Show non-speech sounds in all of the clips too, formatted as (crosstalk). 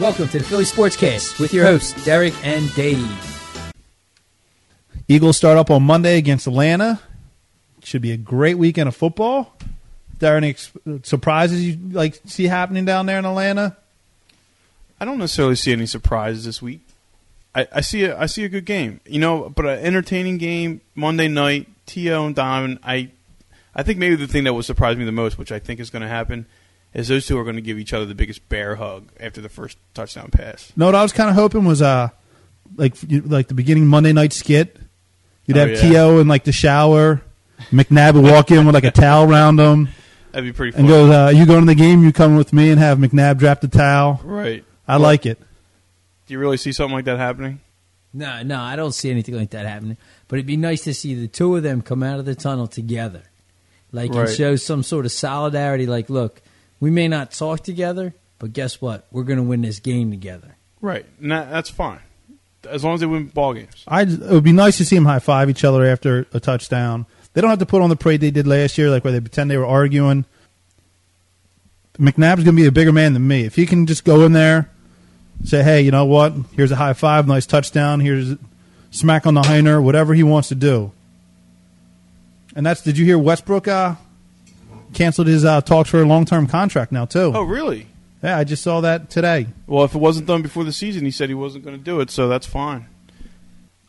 Welcome to the Philly Sportscast with your hosts, Derek and Dave. Eagles start up on Monday against Atlanta. Should be a great weekend of football. There are any ex- surprises you like see happening down there in Atlanta? I don't necessarily see any surprises this week. I, I see a I see a good game, you know, but an entertaining game Monday night. T.O. and Donovan. I I think maybe the thing that will surprise me the most, which I think is going to happen, is those two are going to give each other the biggest bear hug after the first touchdown pass. No, what I was kind of hoping was uh like like the beginning Monday night skit. You'd Oh, have yeah. T.O. in like the shower. McNabb would walk in with like a towel around him (laughs) That'd be pretty fun. and goes, uh, "You going to the game? You come with me?" And have McNabb drop the towel. right. I like it. Do you really see something like that happening? No, no, I don't see anything like that happening. But it'd be nice to see the two of them come out of the tunnel together. Like, Right. and show some sort of solidarity. Like, look, we may not talk together, but guess what? We're going to win this game together. Right. And that, that's fine. As long as they win ball games. I it would be nice to see them high five each other after a touchdown. They don't have to put on the parade they did last year, like where they pretend they were arguing. McNabb's going to be a bigger man than me. If he can just go in there, say, "Hey, you know what? Here's a high five, nice touchdown. Here's a smack on the hinder, whatever he wants to do." And that's. Did you hear Westbrook uh, canceled his uh, talks for a long term contract now too? Oh, really? Yeah, I just saw that today. Well, if it wasn't done before the season, he said he wasn't going to do it, so that's fine.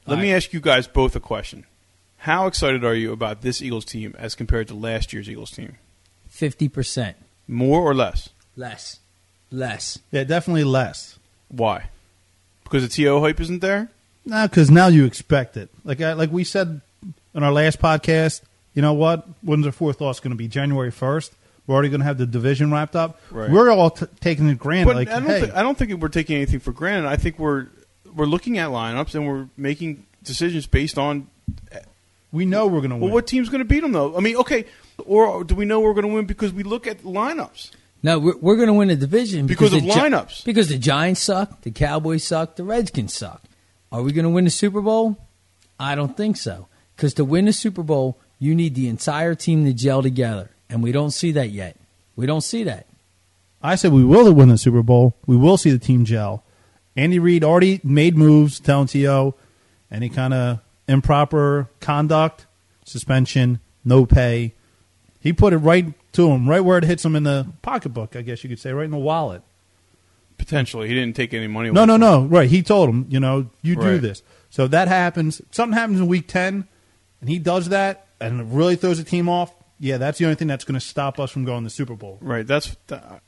Let All me ask you guys both a question. How excited are you about this Eagles team as compared to last year's Eagles team? 50%. More or less? Less. Less. Yeah, definitely less. Why? Because the TO hype isn't there? No, because now you expect it. Like I, like we said in our last podcast, you know what? When's our fourth loss going to be? January first. We're already going to have the division wrapped up. Right. We're all t- taking it granted. But like, I don't, hey, thi- I don't think we're taking anything for granted. I think we're we're looking at lineups and we're making decisions based on eh, we know we're going to win. well, what team's going to beat them though. I mean, okay, or do we know we're going to win because we look at lineups? No, we're, we're going to win the division Because of the Gi- lineups. because the Giants suck, the Cowboys suck, the Redskins suck. Are we going to win the Super Bowl? I don't think so. Because to win the Super Bowl, you need the entire team to gel together, and we don't see that yet. We don't see that. I said we will win the Super Bowl. We will see the team gel. Andy Reid already made moves telling To any kind of improper conduct, suspension, no pay. He put it right to him, right where it hits him in the pocketbook. I guess you could say, right in the wallet. Potentially, he didn't take any money. No, no, from no. Right. He told him, you know, you do this. So that happens. Something happens in week 10, and he does that, and it really throws the team off. Yeah, that's the only thing that's going to stop us from going to the Super Bowl. Right. That's the, uh,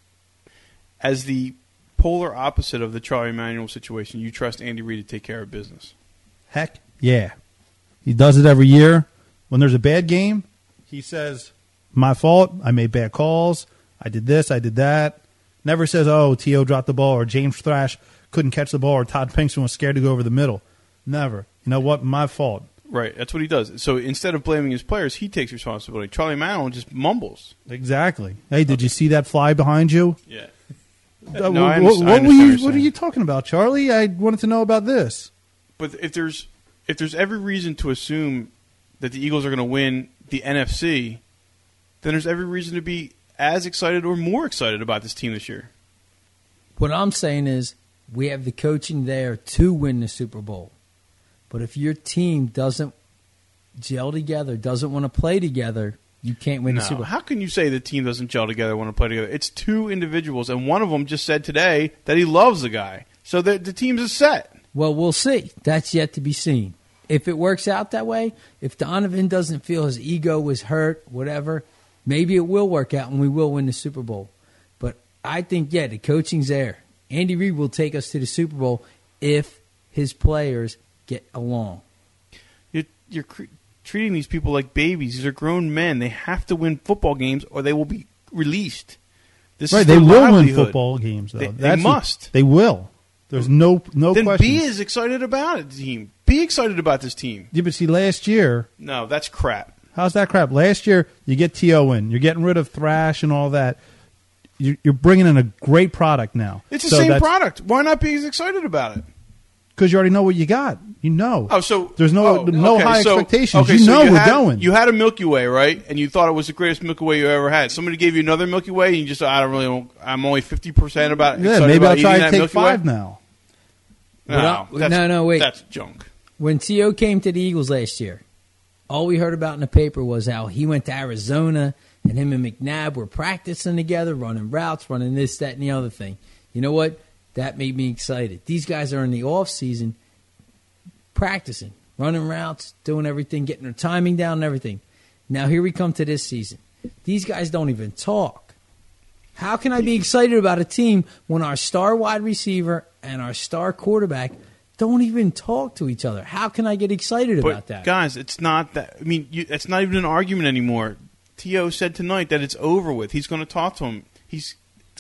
as the polar opposite of the Charlie Manuel situation. You trust Andy Reid to take care of business. Heck, yeah. He does it every year. When there's a bad game, he says, My fault. I made bad calls. I did this. I did that. Never says, Oh, T.O. dropped the ball or James Thrash couldn't catch the ball or Todd Pinkston was scared to go over the middle. Never. You know what? My fault. Right. That's what he does. So instead of blaming his players, he takes responsibility. Charlie Manuel just mumbles. Exactly. Hey, did you see that fly behind you? Yeah. Uh, No, I what, understand- what I were you? what you're What are saying. you talking about, Charlie? I wanted to know about this. But if there's if there's every reason to assume that the Eagles are going to win the NFC, then there's every reason to be as excited or more excited about this team this year. What I'm saying is, we have the coaching there to win the Super Bowl. But if your team doesn't gel together, doesn't want to play together, you can't win No, the Super Bowl. how can you say the team doesn't gel together, want to play together? It's two individuals, and one of them just said today that he loves the guy. So the the team's a set. Well, we'll see. That's yet to be seen. If it works out that way, if Donovan doesn't feel his ego was hurt, whatever, maybe it will work out and we will win the Super Bowl. But I think, yeah, the coaching's there. Andy Reid will take us to the Super Bowl if his players get along. You're, you're cre- treating these people like babies. These are grown men. They have to win football games, or they will be released. This Right, is they their will win football games. Though They- they That's must. They will. There's no no then question. be as excited about it, team. Be excited about this team. yeah, but see, last year, No, that's crap. how's that crap? Last year, you get T.O. in. You're getting rid of Thrash and all that. You- You're bringing in a great product now. It's the So same product. Why not be as excited about it? Because you already know what you got. You know. Oh, so There's no- oh, no okay, high so- expectations. Okay, You so know we're had, going. You had a Milky Way, right? And you thought it was the greatest Milky Way you ever had. Somebody gave you another Milky Way, and you just I don't really. I'm only fifty percent about. yeah, excited maybe about I'll try eating to take Milky five Way. now. No, Well, no, no, wait. That's junk. When T.O. came to the Eagles last year, all we heard about in the paper was how he went to Arizona and him and McNabb were practicing together, running routes, running this, that, and the other thing. You know what? That made me excited. These guys are in the off season practicing, running routes, doing everything, getting their timing down and everything. Now here we come to this season. These guys don't even talk. How can I be excited about a team when our star wide receiver and our star quarterback don't even talk to each other? How can I get excited But about that? guys, it's not that. I mean, you, it's not even an argument anymore. T.O. said tonight that it's over with. He's going to talk to him. He's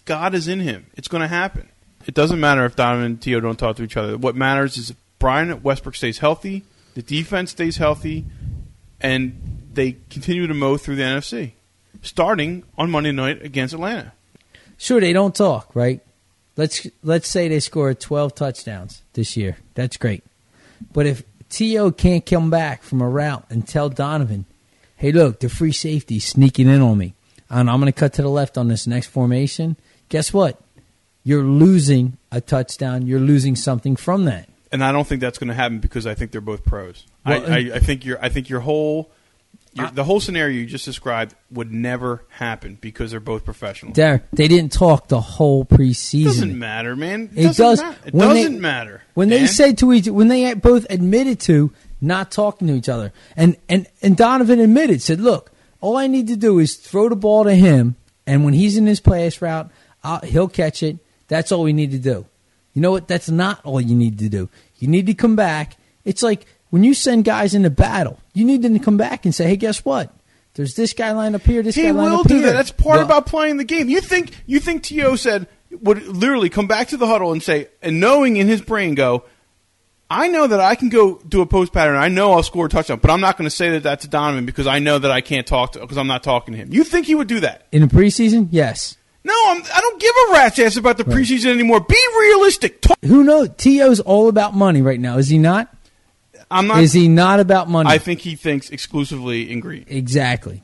God is in him. It's going to happen. It doesn't matter if Donovan and T.O. don't talk to each other. What matters is if Brian Westbrook stays healthy, the defense stays healthy, and they continue to mow through the NFC, starting on Monday night against Atlanta. Sure, they don't talk, right? Let's let's say they score 12 touchdowns this year. That's great. But if T.O. can't come back from a route and tell Donovan, hey, look, the free safety sneaking in on me, and I'm going to cut to the left on this next formation, guess what? You're losing a touchdown. You're losing something from that. and I don't think that's going to happen because I think they're both pros. Well, I, I, I think your I think your whole your, the whole scenario you just described would never happen because they're both professionals. There, they didn't talk the whole It preseason. doesn't matter, man. It, It doesn't does. ma- It When they- doesn't matter. when they said to each when they both admitted to not talking to each other and and and Donovan admitted said look all I need to do is throw the ball to him and when he's in his pass route I'll, he'll catch it that's all we need to do you know what that's not all you need to do you need to come back it's like when you send guys into battle you need them to come back and say hey guess what there's this guy lined up here this he guy lined will up do here that. That's part Well, about playing the game. You think you think T.O. said would literally come back to the huddle and say, and knowing in his brain, go, I know that I can go do a post pattern. I know I'll score a touchdown, but I'm not going to say that that's to Donovan because I know that I can't talk to because I'm not talking to him. You think he would do that? in the preseason yes No, I'm, I don't give a rat's ass about the preseason anymore. Be realistic. Talk. who knows T.O.'s all about money right now is he not I'm not. is he not about money I think he thinks exclusively in greed. Exactly.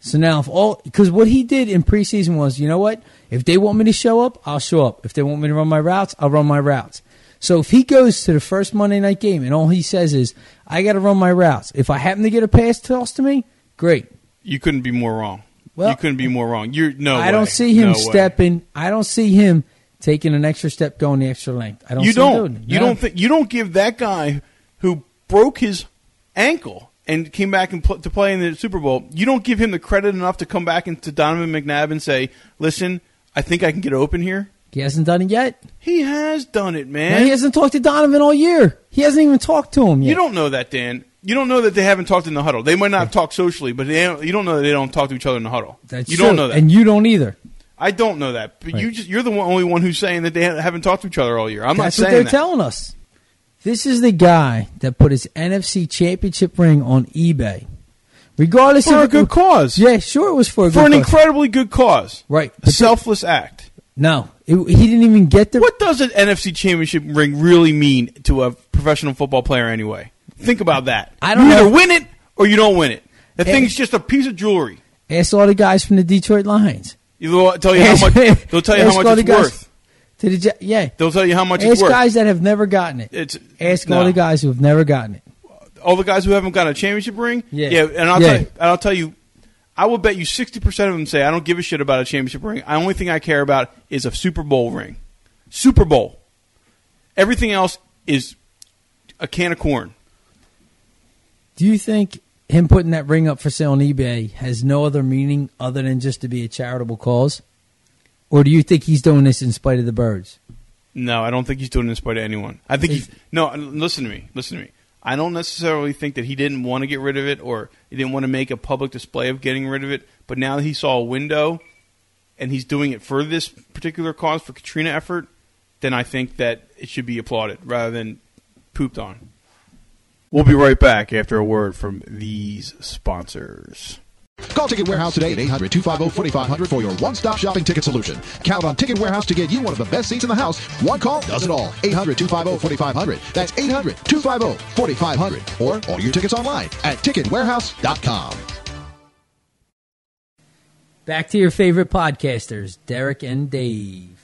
So now, if all because what he did in preseason was, you know what? If they want me to show up, I'll show up. If they want me to run my routes, I'll run my routes. So if he goes to the first Monday night game and all he says is, "I got to run my routes," if I happen to get a pass tossed to me, great. You couldn't be more wrong. Well, you couldn't be more wrong. You're no. I way. don't see him No way. stepping. I don't see him taking an extra step, going the extra length. I don't. You see don't. doing it. You No. don't think you don't give that guy who broke his ankle and came back and pl- to play in the Super Bowl. You don't give him the credit enough to come back into Donovan McNabb and say, "Listen, I think I can get open here." He hasn't done it yet. He has done it, man. he hasn't talked to Donovan all year. He hasn't even talked to him yet. You don't know that, Dan. You don't know that they haven't talked in the huddle. They might not have talked socially, but they don't, you don't know that they don't talk to each other in the huddle. That's you true. don't know that. and you don't either. I don't know that. But you just, you're the one, only one who's saying that they haven't talked to each other all year. I'm That's not what saying they're that. telling us. This is the guy that put his NFC Championship ring on eBay, regardless for of a good cause. Yeah, sure, it was for a for an cause. incredibly good cause. right. A selfless act. no, it, he didn't even get the. What does an NFC championship ring really mean to a professional football player anyway? Think about that. I don't you know. either win it or you don't win it. The thing's just a piece of jewelry. Ask all the guys from the Detroit Lions. (laughs) They'll tell you how much. They'll tell you how much it's worth. To the yeah. They'll tell you how much Ask it's worth. guys that have never gotten it. it's Ask no. all the guys who have never gotten it. all the guys who haven't got a championship ring. Yeah. and I'll Yeah. tell you, and I'll tell you, I will bet you sixty percent of them say I don't give a shit about a championship ring. The only thing I care about is a Super Bowl ring. Super Bowl. Everything else is a can of corn. Do you think him putting that ring up for sale on eBay has no other meaning other than just to be a charitable cause? Or do you think he's doing this in spite of the birds? No, I don't think he's doing this spite of anyone. I think he's no. Listen to me. Listen to me. I don't necessarily think that he didn't want to get rid of it or he didn't want to make a public display of getting rid of it. But now that he saw a window, and he's doing it for this particular cause for Katrina effort, then I think that it should be applauded rather than pooped on. We'll be right back after a word from these sponsors. Call Ticket Warehouse today at 800 250 4500 for your one stop shopping ticket solution. Count on Ticket Warehouse to get you one of the best seats in the house. One call does it all. 800 250 4500. That's 800 250 4500. Or all your tickets online at ticketwarehouse.com. Back to your favorite podcasters, Derek and Dave.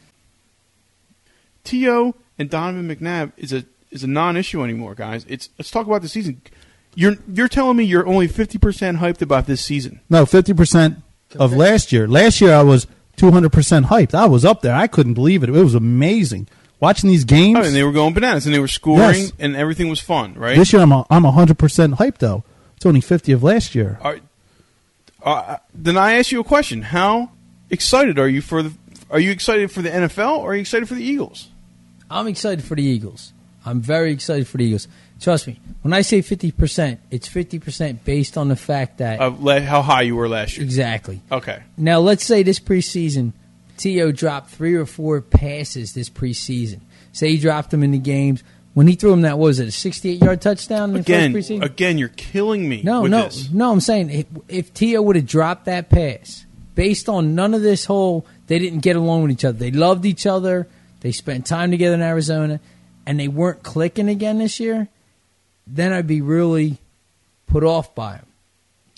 T.O. and Donovan McNabb is a is a non-issue anymore, guys. It's let's talk about the season. You're you're telling me you're only fifty percent hyped about this season. No, fifty percent of last year. Last year I was two hundred percent hyped. I was up there. I couldn't believe it. It was amazing watching these games. Oh, and they were going bananas, and they were scoring, Yes. and everything was fun, right? This year I'm a, I'm hundred percent hyped though. It's only fifty of last year. Are, uh, then I ask you a question: How excited are you for the? Are you excited for the NFL or are you excited for the Eagles? I'm excited for the Eagles. I'm very excited for the Eagles. Trust me, when I say 50%, it's 50% based on the fact that. Of la- how high you were last year? exactly. Okay. Now, let's say this preseason, T.O. dropped three or four passes this preseason. Say he dropped them in the games. When he threw them, that was it a 68 yard touchdown in the Again, first preseason? again, you're killing me. No, no, this. no. I'm saying if, if T.O. would have dropped that pass, based on none of this whole, they didn't get along with each other. They loved each other. They spent time together in Arizona, and they weren't clicking again this year. Then I'd be really put off by him.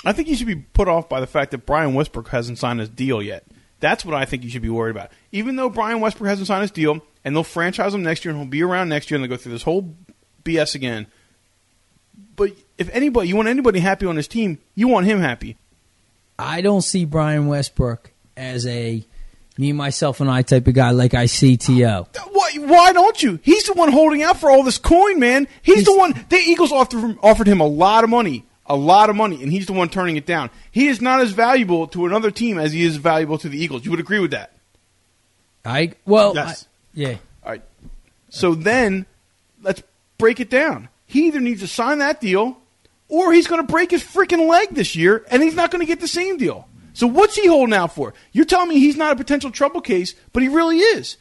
I think you should be put off by the fact that Brian Westbrook hasn't signed his deal yet. That's what I think you should be worried about. Even though Brian Westbrook hasn't signed his deal, and they'll franchise him next year, and he'll be around next year, and they'll go through this whole BS again. But if anybody, you want anybody happy on this team, you want him happy. I don't see Brian Westbrook as a me, myself, and I type of guy like I see T.O. Why, why don't you? He's the one holding out for all this coin, man. He's, the one. The Eagles offered him, offered him a lot of money, a lot of money, and he's the one turning it down. He is not as valuable to another team as he is valuable to the Eagles. You would agree with that? I well, Yes. I- yeah. All right. So then, let's break it down. He either needs to sign that deal, or he's going to break his freaking leg this year, and he's not going to get the same deal. So what's he holding out for? You're telling me he's not a potential trouble case, but he really is.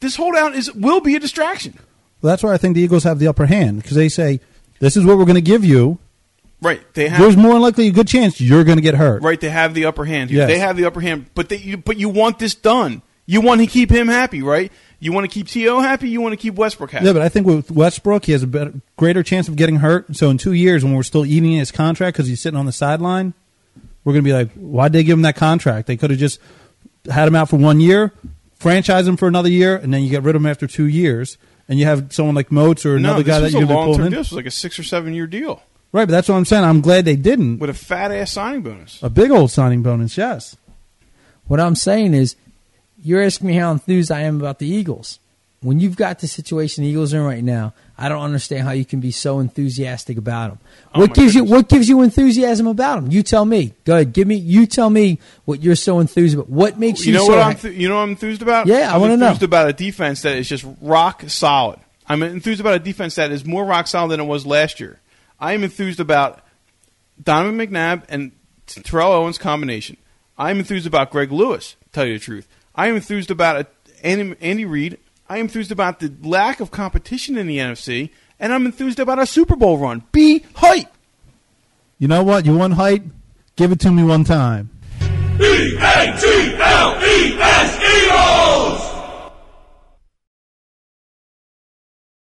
This holdout is will be a distraction. Well, that's why I think the Eagles have the upper hand because they say this is what we're going to give you. Right. They have There's more than likely a good chance you're going to get hurt. right. They have the upper hand. Yes. They have the upper hand, but they, you, but you want this done. You want to keep him happy, right? You want to keep T.O. happy. You want to keep Westbrook happy. Yeah, but I think with Westbrook, he has a better, greater chance of getting hurt. So in two years, when we're still eating his contract because he's sitting on the sideline, we're going to be like, why'd they give him that contract? They could have just had him out for one year, franchise him for another year, and then you get rid of him after two years. And you have someone like Moats or another this guy that was you're a going to long pull term in. deal. This was like a six or seven year deal Right, but that's what I'm saying. I'm glad they didn't. with a fat ass signing bonus. A big old signing bonus, yes. What I'm saying is, you're asking me how enthused I am about the Eagles. When you've got the situation the Eagles are in right now, I don't understand how you can be so enthusiastic about them. Oh, what gives you. What gives you enthusiasm about them? You tell me. Go ahead, give me. You tell me what you're so enthused about. What makes you, You know so what I'm th- you know what I'm enthused about? Yeah, I I'm wanna know. enthused about a defense that is just rock solid. I'm enthused about a defense that is more rock solid than it was last year. I am enthused about Donovan McNabb and Terrell Owens combination. I'm enthused about Greg Lewis. Tell you the truth, I am enthused about a, Andy, Andy Reid. I am enthused about the lack of competition in the NFC, and I'm enthused about a Super Bowl run. Be hype. You know what? You want hype? Give it to me one time. B A T L E S E.